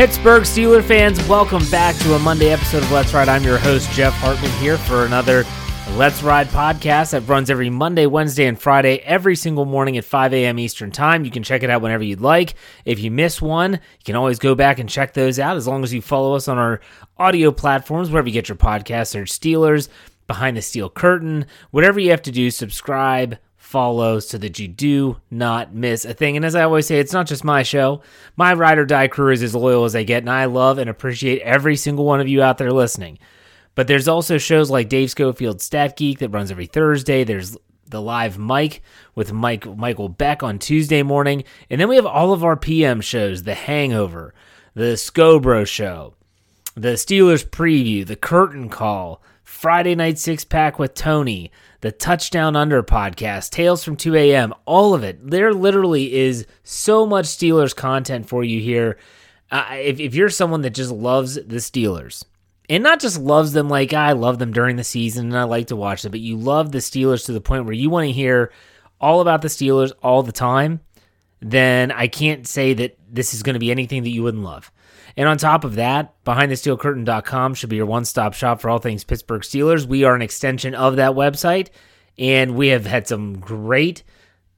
Pittsburgh Steelers fans, welcome back to a Monday episode of Let's Ride. I'm your host, Jeff Hartman, here for another Let's Ride podcast that runs every Monday, Wednesday, and Friday, every single morning at 5 a.m. Eastern Time. You can check it out whenever you'd like. If you miss one, you can always go back and check those out as long as you follow us on our audio platforms, wherever you get your podcasts. Search Steelers, Behind the Steel Curtain, whatever you have to do, subscribe, follow so that you do not miss a thing. And as I always say, it's not just my show. My ride or die crew is as loyal as I get, and I love and appreciate every single one of you out there listening. But there's also shows like Dave Schofield's Stat Geek that runs every Thursday. There's the live mic with Mike Michael Beck on Tuesday morning, and then we have all of our PM shows: The Hangover, the Scobro Show, the Steelers Preview, the Curtain Call, Friday Night Six Pack with Tony, the Touchdown Under podcast, Tales from 2 a.m., all of it. There literally is so much Steelers content for you here. Uh, if, if you're someone that just loves the Steelers, and not just loves them like I love them during the season and I like to watch them, but you love the Steelers to the point where you want to hear all about the Steelers all the time, then I can't say that this is going to be anything that you wouldn't love. And on top of that, BehindTheSteelCurtain.com should be your one stop shop for all things Pittsburgh Steelers. We are an extension of that website, and we have had some great,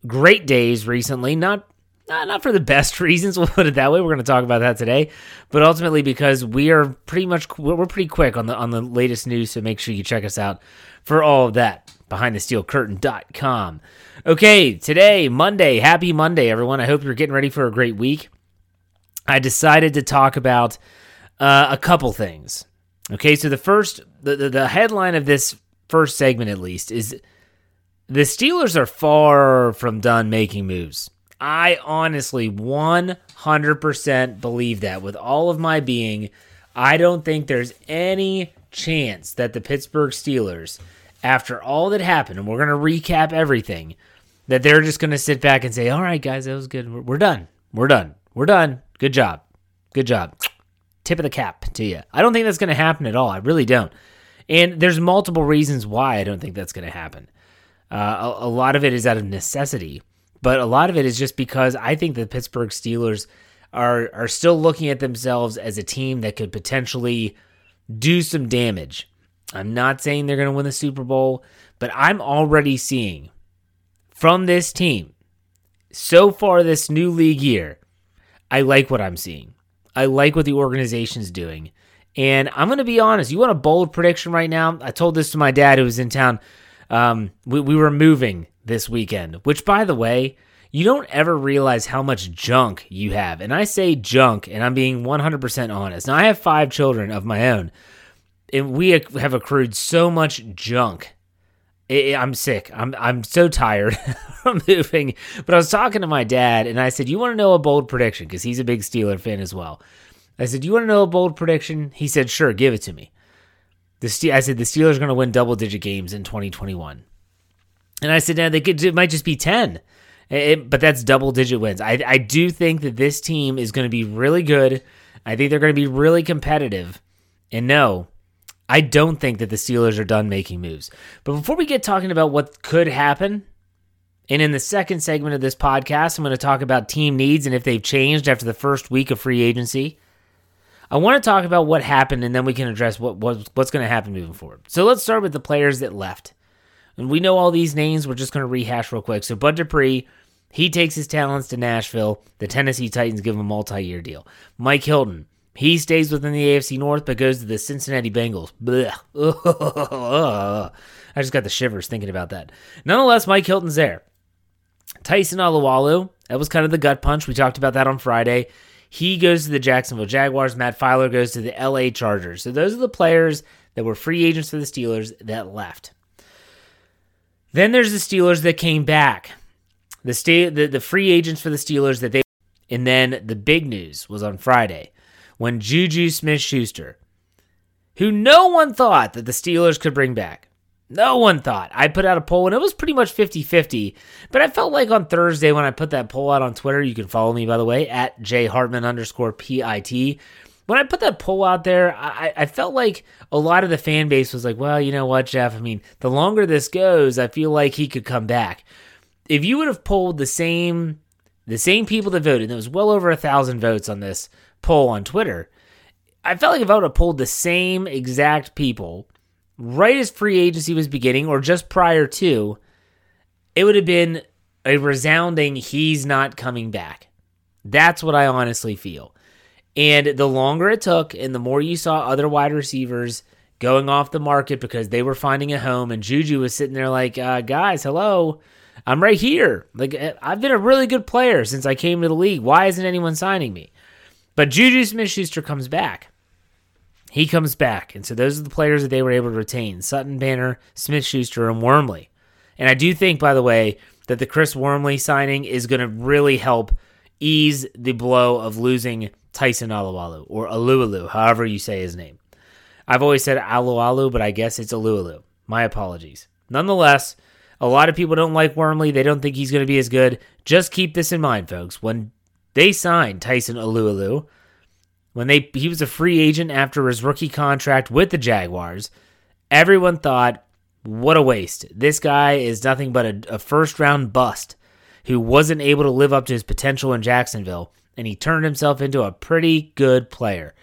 great days recently. Not not, for the best reasons, we'll put it that way. We're going to talk about that today, but ultimately because we are pretty much we're pretty quick on the on the latest news. So make sure you check us out for all of that. BehindTheSteelCurtain.com. Okay, today Monday. Happy Monday, everyone. I hope you're getting ready for a great week. I decided to talk about uh, a couple things. Okay, so the first, the, the, the headline of this first segment, at least, is the Steelers are far from done making moves. I honestly 100% believe that with all of my being. I don't think there's any chance that the Pittsburgh Steelers, after all that happened, and we're going to recap everything, that they're just going to sit back and say, all right, guys, that was good. We're, we're done. We're done. We're done. Good job. Good job. Tip of the cap to you. I don't think that's going to happen at all. I really don't. And there's multiple reasons why I don't think that's going to happen. Uh, a, a, lot of it is out of necessity, but a lot of it is just because I think the Pittsburgh Steelers are are still looking at themselves as a team that could potentially do some damage. I'm not saying they're going to win the Super Bowl, but I'm already seeing from this team so far this new league year I like what I'm seeing. I like what the organization's doing. And I'm going to be honest. You want a bold prediction right now? I told this to my dad who was in town. Um, we, we were moving this weekend, which, by the way, you don't ever realize how much junk you have. And I say junk, and I'm being 100% honest. Now, I have five children of my own, and we have accrued so much junk. I'm sick. I'm I'm so tired from moving. But I was talking to my dad, and I said, "You want to know a bold prediction?" Because he's a big Steeler fan as well. I said, "You want to know a bold prediction?" He said, "Sure, give it to me." The Ste- I said the Steelers are going to win double digit games in 2021, and I said, "Now they could. It might just be 10." It, but that's double digit wins. I, I do think that this team is going to be really good. I think they're going to be really competitive. And no, I don't think that the Steelers are done making moves. But before we get talking about what could happen, and in the second segment of this podcast, I'm going to talk about team needs and if they've changed after the first week of free agency. I want to talk about what happened and then we can address what, what what's going to happen moving forward. So let's start with the players that left. And we know all these names. We're just going to rehash real quick. So Bud Dupree, he takes his talents to Nashville. The Tennessee Titans give him a multi year deal. Mike Hilton, he stays within the AFC North but goes to the Cincinnati Bengals. I just got the shivers thinking about that. Nonetheless, Mike Hilton's there. Tyson Alualu, that was kind of the gut punch. We talked about that on Friday. He goes to the Jacksonville Jaguars. Matt Feiler goes to the LA Chargers. So those are the players that were free agents for the Steelers that left. Then there's the Steelers that came back. The, sta- the, the free agents for the Steelers that they. And then the big news was on Friday when Juju Smith Schuster, who no one thought that the Steelers could bring back, no one thought. I put out a poll and it was pretty much 50 50. But I felt like on Thursday when I put that poll out on Twitter, you can follow me by the way, at jhartman underscore PIT. When I put that poll out there, I, I felt like a lot of the fan base was like, well, you know what, Jeff? I mean, the longer this goes, I feel like he could come back. If you would have polled the same the same people that voted, and there was well over a thousand votes on this poll on Twitter. I felt like if I would have pulled the same exact people right as free agency was beginning or just prior to, it would have been a resounding he's not coming back. That's what I honestly feel. And the longer it took, and the more you saw other wide receivers going off the market because they were finding a home, and Juju was sitting there like, uh, guys, hello, I'm right here. Like, I've been a really good player since I came to the league. Why isn't anyone signing me? But Juju Smith Schuster comes back. He comes back. And so those are the players that they were able to retain Sutton, Banner, Smith Schuster, and Wormley. And I do think, by the way, that the Chris Wormley signing is going to really help ease the blow of losing Tyson Alualu or Alualu, however you say his name. I've always said Alualu, but I guess it's Alualu. My apologies. Nonetheless, a lot of people don't like Wormley. They don't think he's going to be as good. Just keep this in mind, folks. When they signed Tyson Alualu when they he was a free agent after his rookie contract with the Jaguars. Everyone thought, what a waste. This guy is nothing but a, a first round bust who wasn't able to live up to his potential in Jacksonville, and he turned himself into a pretty good player.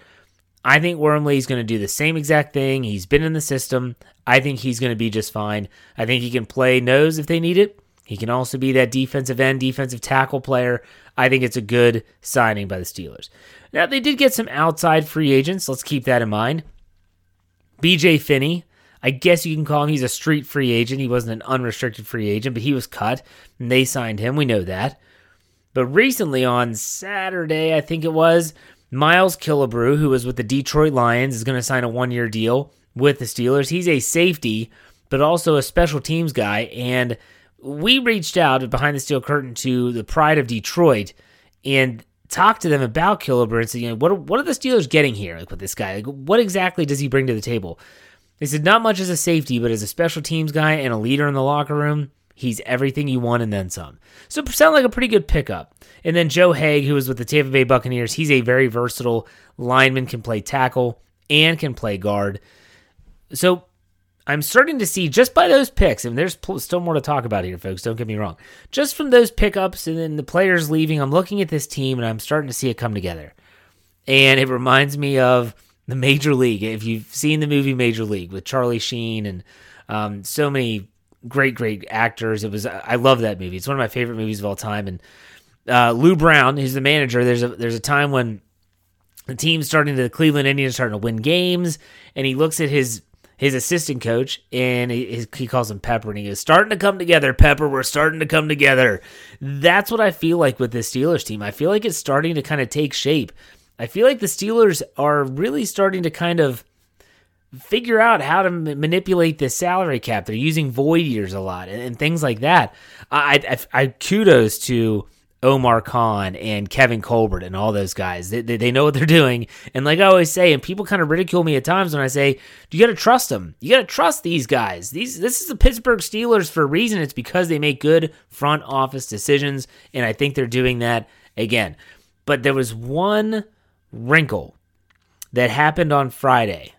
I think Wormley is going to do the same exact thing. He's been in the system. I think he's going to be just fine. I think he can play nose if they need it. He can also be that defensive end, defensive tackle player. I think it's a good signing by the Steelers. Now, they did get some outside free agents. Let's keep that in mind. BJ Finney, I guess you can call him, he's a street free agent. He wasn't an unrestricted free agent, but he was cut, and they signed him. We know that. But recently, on Saturday, I think it was, Miles Killebrew, who was with the Detroit Lions, is going to sign a one year deal with the Steelers. He's a safety, but also a special teams guy. And we reached out behind the steel curtain to the pride of Detroit and talked to them about Killebrew and said, you know, what are, what are the Steelers getting here like with this guy? Like, what exactly does he bring to the table? They said not much as a safety, but as a special teams guy and a leader in the locker room, he's everything you want and then some. So sound like a pretty good pickup. And then Joe Haeg, who was with the Tampa Bay Buccaneers, he's a very versatile lineman, can play tackle and can play guard. So I'm starting to see just by those picks, and there's still more to talk about here, folks. Don't get me wrong. Just from those pickups and then the players leaving, I'm looking at this team and I'm starting to see it come together. And it reminds me of the Major League. If you've seen the movie Major League with Charlie Sheen and um, so many great, great actors, it was I love that movie. It's one of my favorite movies of all time. And uh, Lou Brown, who's the manager, there's a there's a time when the team's starting to the Cleveland Indians starting to win games, and he looks at his his assistant coach and he, he calls him Pepper, and he goes, "Starting to come together, Pepper. We're starting to come together." That's what I feel like with this Steelers team. I feel like it's starting to kind of take shape. I feel like the Steelers are really starting to kind of figure out how to manipulate the salary cap. They're using void years a lot and, and things like that. I, I, I kudos to Omar Khan and Kevin Colbert and all those guys. They, they, they, know what they're doing. And like I always say, and people kind of ridicule me at times when I say, you got to trust them. You got to trust these guys. These This is the Pittsburgh Steelers for a reason. It's because they make good front office decisions. And I think they're doing that again. But there was one wrinkle that happened on Friday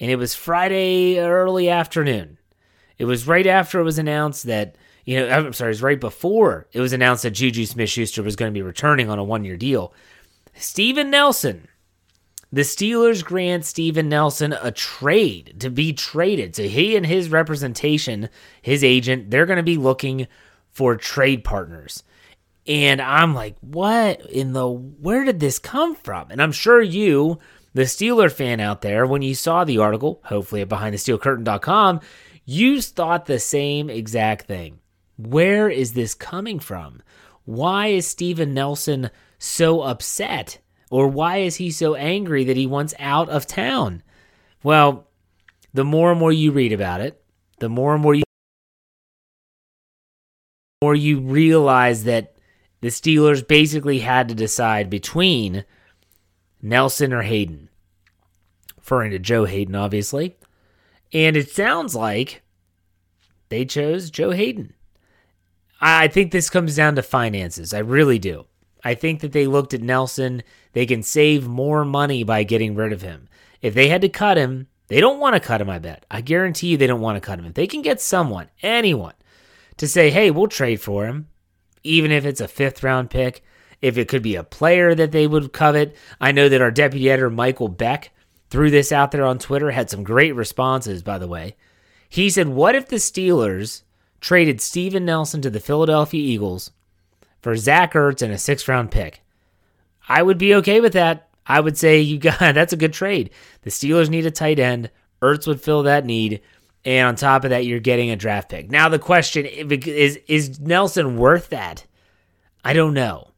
and it was Friday early afternoon. It was right after it was announced that, you know, I'm sorry, it was right before it was announced that Juju Smith Schuster was going to be returning on a one year deal. Steven Nelson, the Steelers grant Steven Nelson a trade to be traded. So he and his representation, his agent, they're going to be looking for trade partners. And I'm like, what in the, where did this come from? And I'm sure you, the Steeler fan out there, when you saw the article, hopefully at behindthesteelcurtain.com, you thought the same exact thing. Where is this coming from? Why is Steven Nelson so upset? Or why is he so angry that he wants out of town? Well, the more and more you read about it, the more and more you more you realize that the Steelers basically had to decide between Nelson or Haden. Referring to Joe Haden, obviously. And it sounds like they chose Joe Haden. I think this comes down to finances. I really do. I think that they looked at Nelson. They can save more money by getting rid of him. If they had to cut him, they don't want to cut him, I bet. I guarantee you they don't want to cut him. If they can get someone, anyone, to say, hey, we'll trade for him, even if it's a fifth round pick, if it could be a player that they would covet. I know that our deputy editor, Michael Beck, threw this out there on Twitter, had some great responses, by the way. He said, What if the Steelers traded Steven Nelson to the Philadelphia Eagles for Zach Ertz and a six round pick? I would be okay with that. I would say you got that's a good trade. The Steelers need a tight end. Ertz would fill that need. And on top of that, you're getting a draft pick. Now the question is is Nelson worth that? I don't know.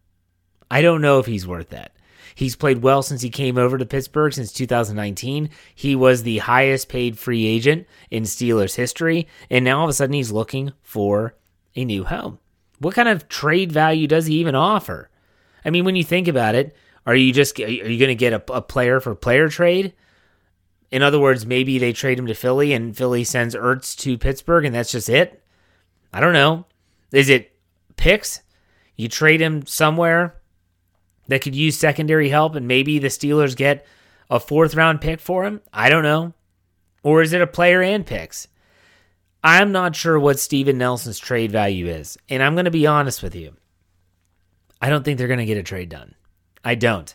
I don't know if he's worth that. He's played well since he came over to Pittsburgh since 2019. He was the highest paid free agent in Steelers history, and now all of a sudden he's looking for a new home. What kind of trade value does he even offer? I mean, when you think about it, are you just are you going to get a, a player for player trade? In other words, maybe they trade him to Philly and Philly sends Ertz to Pittsburgh and that's just it? I don't know. Is it picks? You trade him somewhere that could use secondary help and maybe the Steelers get a fourth round pick for him? I don't know. Or is it a player and picks? I'm not sure what Steven Nelson's trade value is. And I'm going to be honest with you. I don't think they're going to get a trade done. I don't.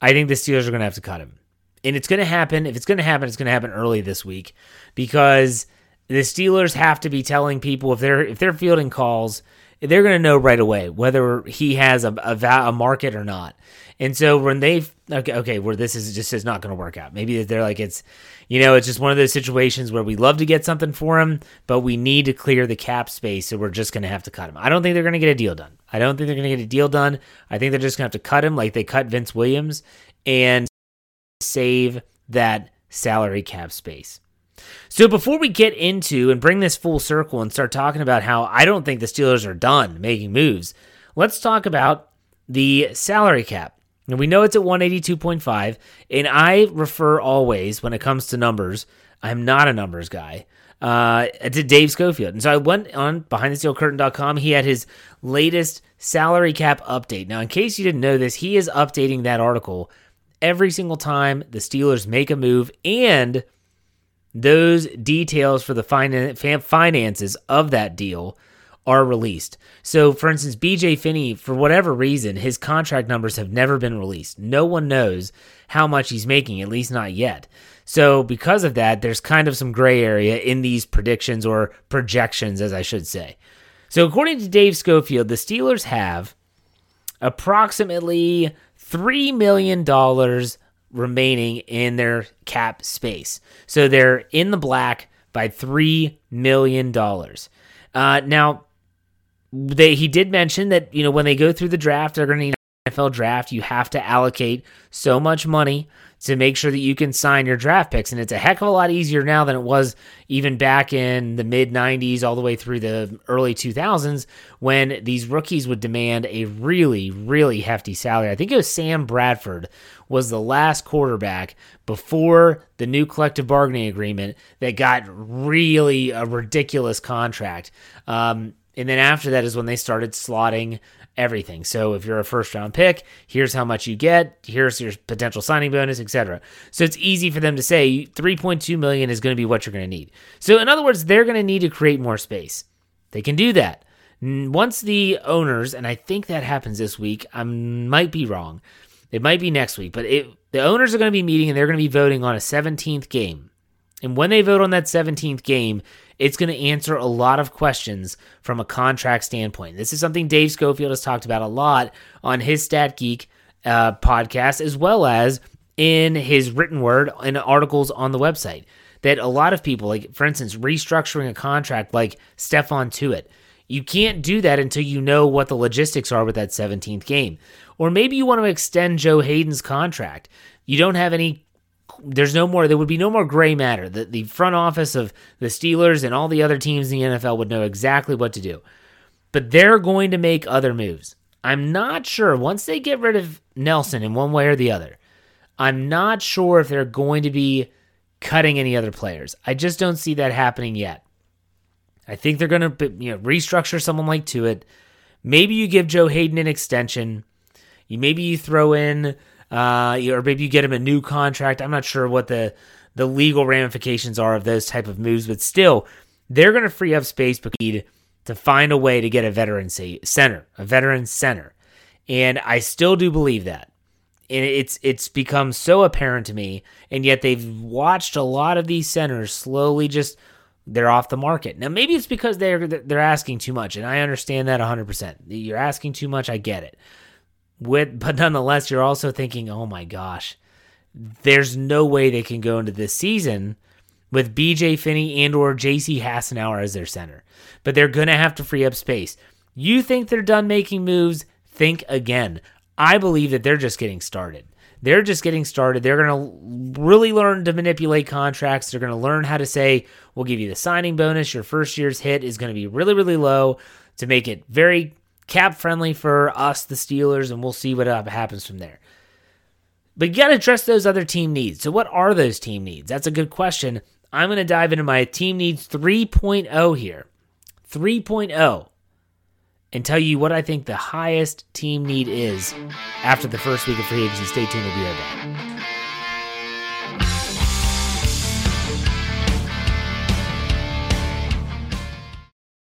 I think the Steelers are going to have to cut him. And it's going to happen. If it's going to happen, it's going to happen early this week because the Steelers have to be telling people if they're if they're fielding calls they're going to know right away whether he has a, a, a, market or not. And so when they okay, okay, where this is just is not going to work out. Maybe they're like it's, you know, it's just one of those situations where we love to get something for him, but we need to clear the cap space, so we're just going to have to cut him. I don't think they're going to get a deal done. I don't think they're going to get a deal done. I think they're just going to have to cut him like they cut Vince Williams and save that salary cap space. So before we get into and bring this full circle and start talking about how I don't think the Steelers are done making moves, let's talk about the salary cap. And we know it's at 182.5, and I refer always when it comes to numbers, I'm not a numbers guy. Uh, to Dave Schofield. And so I went on behindthesteelcurtain.com. He had his latest salary cap update. Now, in case you didn't know this, he is updating that article every single time the Steelers make a move and those details for the finances of that deal are released. So, for instance, BJ Finney, for whatever reason, his contract numbers have never been released. No one knows how much he's making, at least not yet. So, because of that, there's kind of some gray area in these predictions or projections, as I should say. So, according to Dave Schofield, the Steelers have approximately $3 million remaining in their cap space. So they're in the black by $3 million. Uh, now, they he did mention that you know when they go through the draft, they're going to NFL draft. You have to allocate so much money to make sure that you can sign your draft picks, and it's a heck of a lot easier now than it was even back in the mid '90s, all the way through the early 2000s, when these rookies would demand a really, really hefty salary. I think it was Sam Bradford was the last quarterback before the new collective bargaining agreement that got really a ridiculous contract. Um, and then after that is when they started slotting everything. So if you're a first round pick, here's how much you get, here's your potential signing bonus, etc. So it's easy for them to say 3.2 million is going to be what you're going to need. So in other words, they're going to need to create more space. They can do that. Once the owners, and I think that happens this week, I might be wrong. It might be next week, but it, the owners are going to be meeting and they're going to be voting on a 17th game. And when they vote on that 17th game, it's going to answer a lot of questions from a contract standpoint. This is something Dave Schofield has talked about a lot on his Stat Geek uh, podcast, as well as in his written word and articles on the website. That a lot of people, like for instance, restructuring a contract like Stephon Tuitt, you can't do that until you know what the logistics are with that 17th game. Or maybe you want to extend Joe Haden's contract. You don't have any there's no more there would be no more gray matter. The the front office of the Steelers and all the other teams in the NFL would know exactly what to do. But they're going to make other moves. I'm not sure once they get rid of Nelson in one way or the other. I'm not sure if they're going to be cutting any other players. I just don't see that happening yet. I think they're going to you know restructure someone like Tuitt. Maybe you give Joe Haden an extension. You maybe you throw in uh, or maybe you get him a new contract. I'm not sure what the the legal ramifications are of those type of moves, but still, they're going to free up space to find a way to get a veteran center, a veteran center, and I still do believe that. And it's it's become so apparent to me, and yet they've watched a lot of these centers slowly just they're off the market. Now maybe it's because they're they're asking too much, and I understand that 100%. You're asking too much, I get it. With, but nonetheless, you're also thinking, oh my gosh, there's no way they can go into this season with BJ Finney and or JC Hassenauer as their center. But they're to have to free up space. You think they're done making moves? Think again. I believe that they're just getting started. They're just getting started. They're going to really learn to manipulate contracts. They're going to learn how to say, we'll give you the signing bonus. Your first year's hit is going to be really, really low to make it very cap friendly for us, the Steelers, and we'll see what uh, happens from there. But you got to address those other team needs. So, what are those team needs? That's a good question. I'm going to dive into my team needs 3.0 here. 3.0 and tell you what I think the highest team need is after the first week of free agency. Stay tuned. We'll be right back.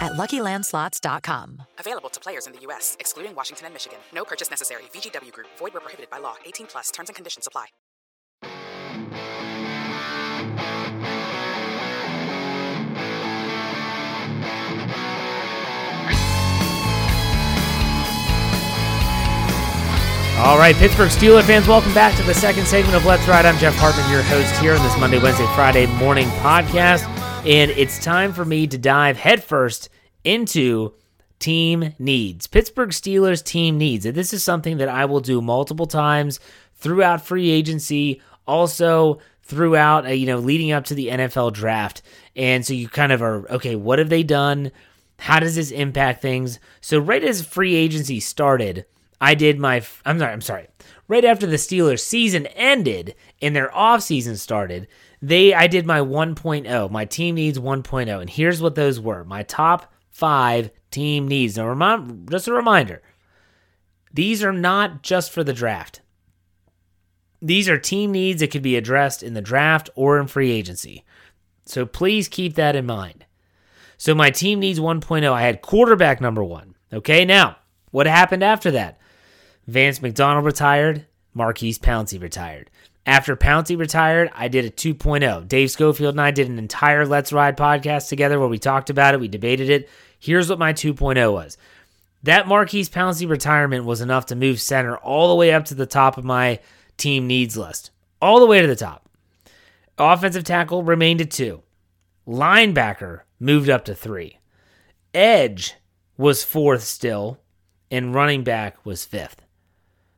at LuckyLandSlots.com. Available to players in the U.S., excluding Washington and Michigan. No purchase necessary. VGW Group. Void where prohibited by law. 18 plus. Terms and conditions apply. All right, Pittsburgh Steeler fans, welcome back to the second segment of Let's Ride. I'm Jeff Hartman, your host here on this Monday, Wednesday, Friday morning podcast. And it's time for me to dive headfirst into team needs. Pittsburgh Steelers team needs. And this is something that I will do multiple times throughout free agency, also throughout, uh, you know, leading up to the NFL draft. And so you kind of are, okay, what have they done? How does this impact things? So right as free agency started, I did my I'm sorry, I'm sorry. Right after the Steelers season ended and their offseason started, they I did my 1.0, my team needs 1.0, and here's what those were. My top five team needs. Now, remind, just a reminder, these are not just for the draft. These are team needs that could be addressed in the draft or in free agency. So please keep that in mind. So my team needs 1.0. I had quarterback number one. Okay, now what happened after that? Vance McDonald retired, Maurkice Pouncey retired. After Pouncey retired, I did a 2.0. Dave Schofield and I did an entire Let's Ride podcast together where we talked about it, we debated it. Here's what my 2.0 was. That Maurkice Pouncey retirement was enough to move center all the way up to the top of my team needs list. All the way to the top. Offensive tackle remained at two. Linebacker moved up to three. Edge was fourth still, and running back was fifth.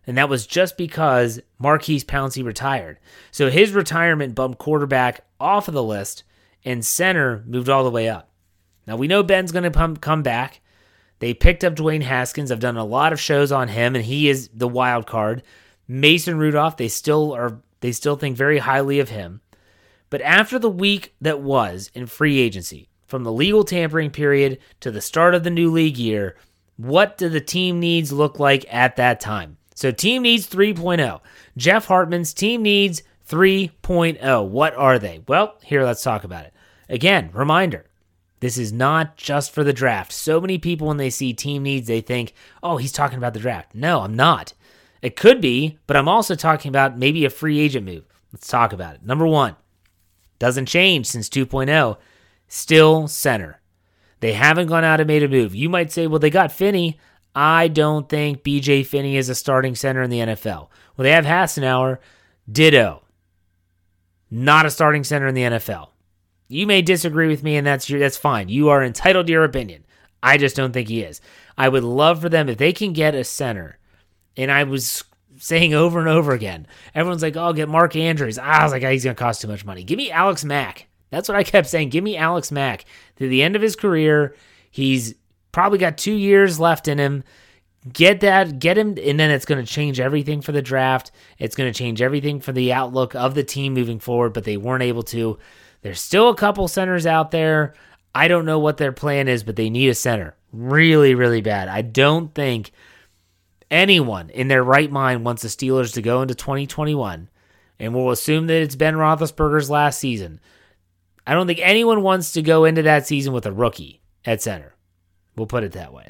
And that was just because Maurkice Pouncey retired. So his retirement bumped quarterback off of the list, and center moved all the way up. Now we know Ben's going to come back. They picked up Dwayne Haskins. I've done a lot of shows on him, and he is the wild card. Mason Rudolph, they still are they still think very highly of him. But after the week that was in free agency, from the legal tampering period to the start of the new league year, what do the team needs look like at that time? So, team needs 3.0. Jeff Hartman's team needs 3.0. What are they? Well, here, let's talk about it. Again, reminder this is not just for the draft. So many people, when they see team needs, they think, oh, he's talking about the draft. No, I'm not. It could be, but I'm also talking about maybe a free agent move. Let's talk about it. Number one, doesn't change since 2.0, still center. They haven't gone out and made a move. You might say, well, they got Finney. I don't think BJ Finney is a starting center in the NFL. Well, they have Hassenauer, ditto. Not a starting center in the NFL. You may disagree with me, and that's your, that's fine. You are entitled to your opinion. I just don't think he is. I would love for them if they can get a center and I was saying over and over again, everyone's like, oh, get Mark Andrews. I was like, oh, he's going to cost too much money. Give me Alex Mack. That's what I kept saying. Give me Alex Mack. To the end of his career, he's probably got two years left in him. Get that, get him, and then it's going to change everything for the draft. It's going to change everything for the outlook of the team moving forward, but they weren't able to. There's still a couple centers out there. I don't know what their plan is, but they need a center really, really bad. I don't think anyone in their right mind wants the Steelers to go into 2021, and we'll assume that it's Ben Roethlisberger's last season. I don't think anyone wants to go into that season with a rookie at center. We'll put it that way.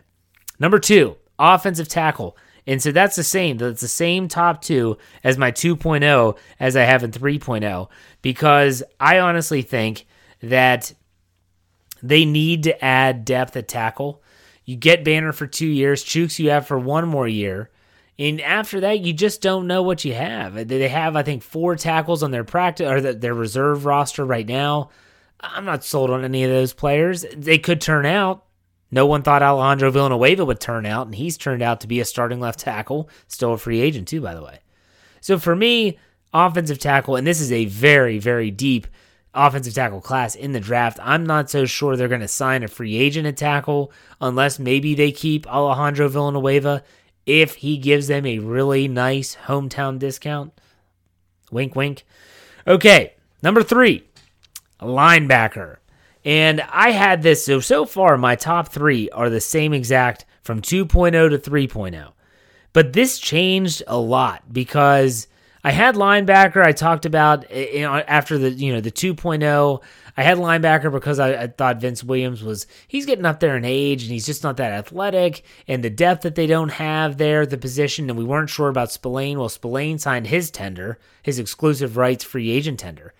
Number two, offensive tackle. And so that's the same. That's the same top two as my 2.0 as I have in 3.0 because I honestly think that they need to add depth at tackle. You get Banner for two years, Chuks you have for one more year. And after that, you just don't know what you have. They have, I think, four tackles on their practice or their reserve roster right now. I'm not sold on any of those players. They could turn out. No one thought Alejandro Villanueva would turn out, and he's turned out to be a starting left tackle, still a free agent too, by the way. So for me, offensive tackle, and this is a very, very deep offensive tackle class in the draft. I'm not so sure they're going to sign a free agent at tackle unless maybe they keep Alejandro Villanueva if he gives them a really nice hometown discount. Wink, wink. Okay, number three, linebacker. And I had this, so so far my top three are the same exact from 2.0 to 3.0. But this changed a lot because I had linebacker. I talked about eh, you know, after the you know the 2.0. I had linebacker because I, I, thought Vince Williams was he's getting up there in age and he's just not that athletic and the depth that they don't have there the position and we weren't sure about Spillane. Well, Spillane signed his tender, his exclusive rights free agent tender,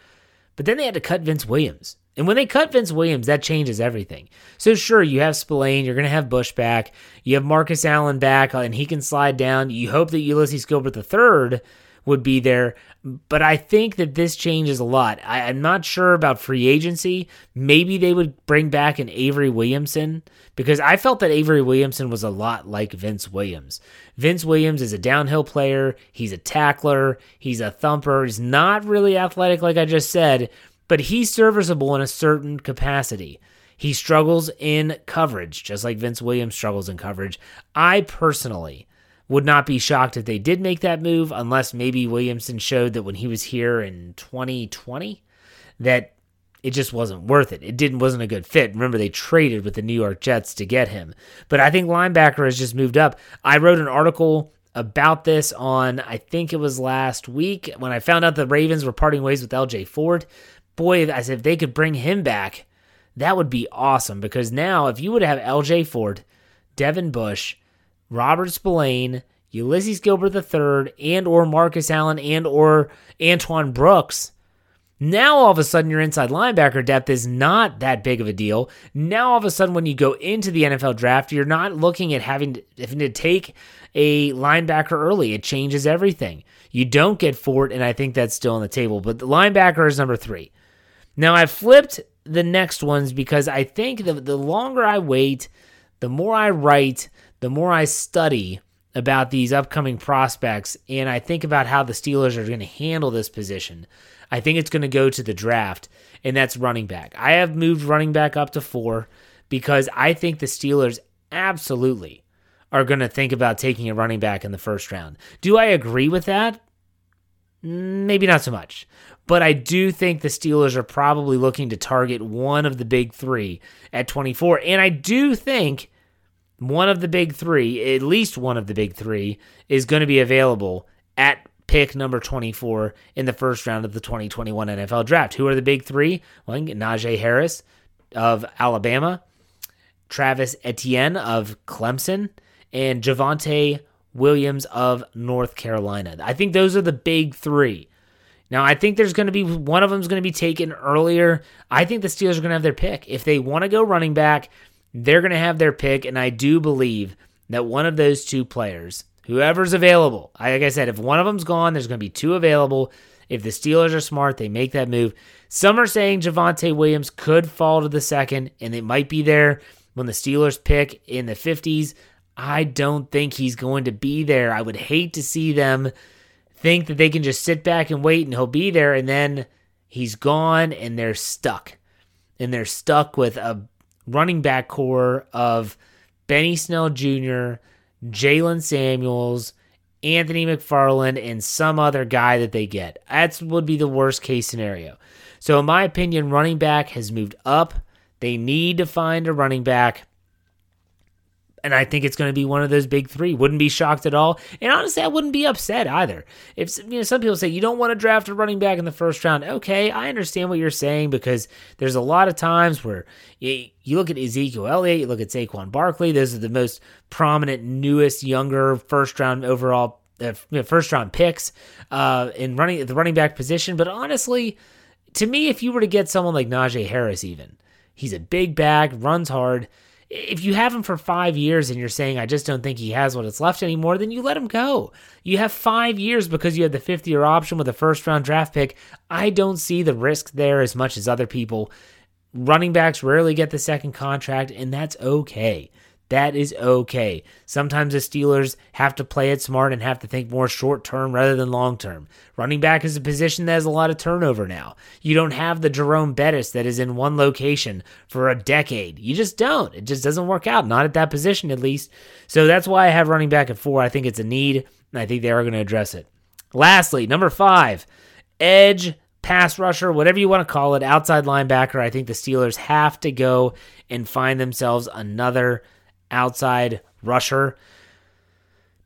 but then they had to cut Vince Williams. And when they cut Vince Williams, that changes everything. So sure, you have Spillane, you're going to have Bush back, you have Marcus Allen back, uh, and he can slide down. You hope that Ulysses Gilbert III would be there. But I think that this changes a lot. I, am not sure about free agency. Maybe they would bring back an Avery Williamson because I felt that Avery Williamson was a lot like Vince Williams. Vince Williams is a downhill player, he's a tackler, he's a thumper, he's not really athletic, like I just said, but he's serviceable in a certain capacity. He struggles in coverage, just like Vince Williams struggles in coverage. I personally would not be shocked if they did make that move, unless maybe Williamson showed that when he was here in 2020 that it just wasn't worth it. It didn't wasn't a good fit. Remember they traded with the New York Jets to get him. But I think linebacker has just moved up. I wrote an article about this on I think it was last week when I found out the Ravens were parting ways with LJ Fort. Boy, as if they could bring him back, that would be awesome because now if you would have LJ Fort, Devin Bush, Robert Spillane, Ulysses Gilbert III, and or Marcus Allen and or Antoine Brooks, now all of a sudden your inside linebacker depth is not that big of a deal. Now all of a sudden when you go into the NFL draft, you're not looking at having to, having to take a linebacker early. It changes everything. You don't get Fort, and I think that's still on the table. But the linebacker is number three. Now I flipped the next ones because I think the, the longer I wait, the more I write, the more I study about these upcoming prospects, and I think about how the Steelers are going to handle this position. I think it's going to go to the draft, and that's running back. I have moved running back up to four because I think the Steelers absolutely are going to think about taking a running back in the first round. Do I agree with that? Maybe not so much. But I do think the Steelers are probably looking to target one of the big three at 24. And I do think one of the big three, at least one of the big three, is going to be available at pick number 24 in the first round of the 2021 NFL draft. Who are the big three? Well, Najee Harris of Alabama, Travis Etienne of Clemson, and Javonte Williams of North Carolina. I think those are the big three. Now, I think there's going to be one of them is going to be taken earlier. I think the Steelers are going to have their pick. If they want to go running back, they're going to have their pick. And I do believe that one of those two players, whoever's available, like I said, if one of them's gone, there's going to be two available. If the Steelers are smart, they make that move. Some are saying Javonte Williams could fall to the second, and it might be there when the Steelers pick in the 50s. I don't think he's going to be there. I would hate to see them think that they can just sit back and wait and he'll be there and then he's gone and they're stuck. And they're stuck with a running back core of Benny Snell Jr., Jaylen Samuels, Anthony McFarland, and some other guy that they get. That would be the worst case scenario. So, in my opinion, running back has moved up. They need to find a running back and I think it's going to be one of those big three. Wouldn't be shocked at all. And honestly, I wouldn't be upset either. If you know, some people say you don't want to draft a running back in the first round. Okay, I understand what you're saying because there's a lot of times where you, you look at Ezekiel Elliott, you look at Saquon Barkley. Those are the most prominent, newest, younger first round overall, uh, first round picks uh, in running the running back position. But honestly, to me, if you were to get someone like Najee Harris, even he's a big back, runs hard if you have him for five years and you're saying, I just don't think he has what it's left anymore, then you let him go. You have five years because you had the fifth year option with a first round draft pick. I don't see the risk there as much as other people. Running backs rarely get the second contract, and that's okay. That is okay. Sometimes the Steelers have to play it smart and have to think more short term rather than long term. Running back is a position that has a lot of turnover now. You don't have the Jerome Bettis that is in one location for a decade. You just don't. It just doesn't work out. Not at that position, at least. So that's why I have running back at four. I think it's a need, and I think they are going to address it. Lastly, number five, edge pass rusher, whatever you want to call it, outside linebacker. I think the Steelers have to go and find themselves another outside rusher.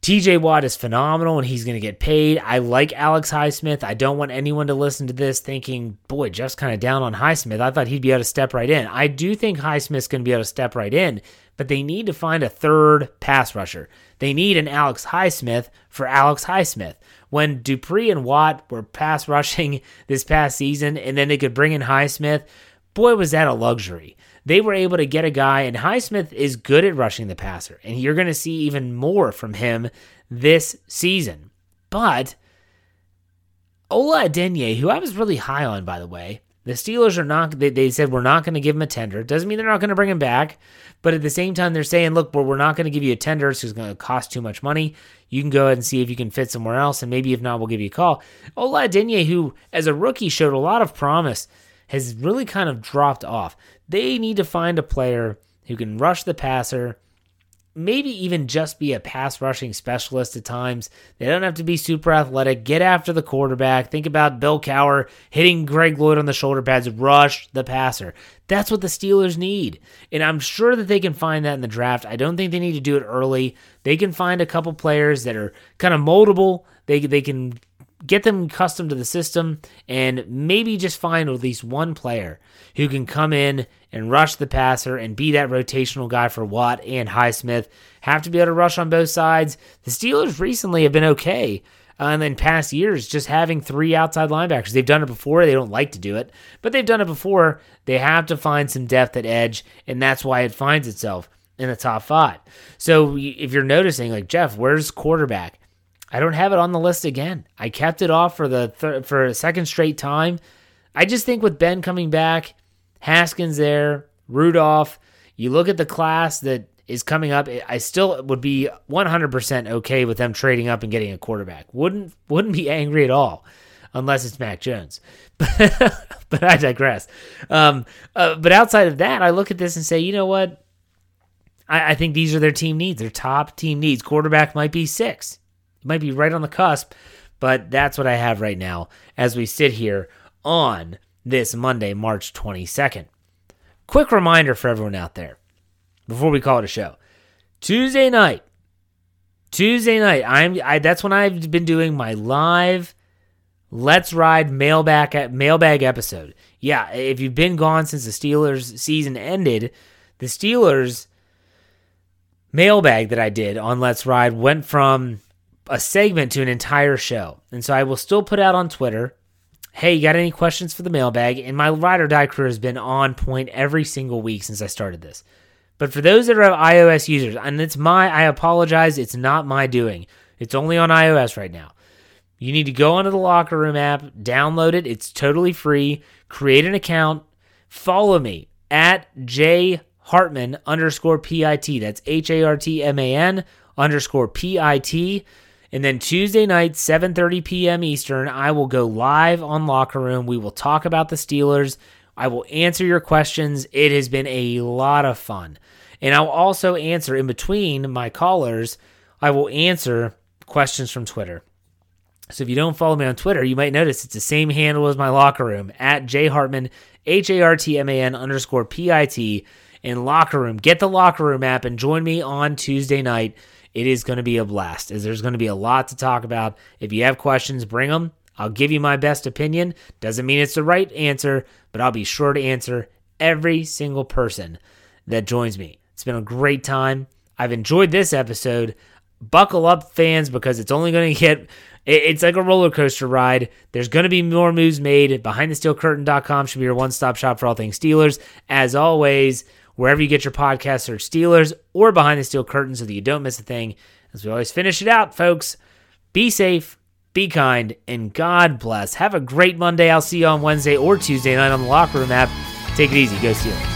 TJ Watt is phenomenal and he's going to get paid. I like Alex Highsmith. I don't want anyone to listen to this thinking, boy, Jeff's kind of down on Highsmith. I thought he'd be able to step right in. I do think Highsmith's going to be able to step right in, but they need to find a third pass rusher. They need an Alex Highsmith for Alex Highsmith. When Dupree and Watt were pass rushing this past season and then they could bring in Highsmith, boy, was that a luxury they were able to get a guy, and Highsmith is good at rushing the passer, and you're going to see even more from him this season. But Ola Adeniyi, who I was really high on, by the way, the Steelers are not, they, they said we're not going to give him a tender. Doesn't mean they're not going to bring him back. But at the same time, they're saying, look, well, we're not going to give you a tender. It's going to cost too much money. You can go ahead and see if you can fit somewhere else. And maybe if not, we'll give you a call. Ola Adeniyi, who as a rookie showed a lot of promise, has really kind of dropped off. They need to find a player who can rush the passer, maybe even just be a pass rushing specialist at times. They don't have to be super athletic. Get after the quarterback. Think about Bill Cowher hitting Greg Lloyd on the shoulder pads, rush the passer. That's what the Steelers need. And I'm sure that they can find that in the draft. I don't think they need to do it early. They can find a couple players that are kind of moldable. They, they can get them accustomed to the system and maybe just find at least one player who can come in and rush the passer and be that rotational guy for Watt and Highsmith. Have to be able to rush on both sides. The Steelers recently have been okay. Uh, and then past years, just having three outside linebackers. They've done it before. They don't like to do it, but they've done it before. They have to find some depth at edge, and that's why it finds itself in the top five. So if you're noticing, like Jeff, where's quarterback? I don't have it on the list again. I kept it off for the thir- for a second straight time. I just think with Ben coming back, Haskins there, Rudolph, you look at the class that is coming up. I still would be 100% okay with them trading up and getting a quarterback. Wouldn't wouldn't be angry at all, unless it's Mac Jones. but I digress. Um, uh, but outside of that, I look at this and say, you know what? I, I think these are their team needs. Their top team needs. Quarterback might be six. Might be right on the cusp, but that's what I have right now as we sit here on this Monday, March 22nd. Quick reminder for everyone out there before we call it a show. Tuesday night, Tuesday night, I'm I that's when I've been doing my live Let's Ride mailbag mailbag episode. Yeah, if you've been gone since the Steelers season ended, the Steelers mailbag that I did on Let's Ride went from a segment to an entire show. And so I will still put out on Twitter, hey, you got any questions for the mailbag? And my ride or die crew has been on point every single week since I started this. But for those that are iOS users, and it's my, I apologize, it's not my doing. It's only on iOS right now. You need to go onto the Locker Room app, download it. It's totally free. Create an account. Follow me at J Hartman underscore PIT. That's H A R T M A N underscore PIT. And then Tuesday night, 7:30 p.m. Eastern, I will go live on Locker Room. We will talk about the Steelers. I will answer your questions. It has been a lot of fun. And I'll also answer in between my callers, I will answer questions from Twitter. So if you don't follow me on Twitter, you might notice it's the same handle as my locker room at J Hartman, H A R T M A N underscore P I T in locker room. Get the locker room app and join me on Tuesday night. It is going to be a blast as there's going to be a lot to talk about. If you have questions, bring them. I'll give you my best opinion. Doesn't mean it's the right answer, but I'll be sure to answer every single person that joins me. It's been a great time. I've enjoyed this episode. Buckle up, fans, because it's only going to get. It's like a roller coaster ride. There's going to be more moves made. BehindTheSteelCurtain.com should be your one stop shop for all things Steelers. As always, wherever you get your podcast, search Steelers or Behind the Steel Curtain so that you don't miss a thing. As we always finish it out, folks, be safe, be kind, and God bless. Have a great Monday. I'll see you on Wednesday or Tuesday night on the Locker Room app. Take it easy. Go Steelers.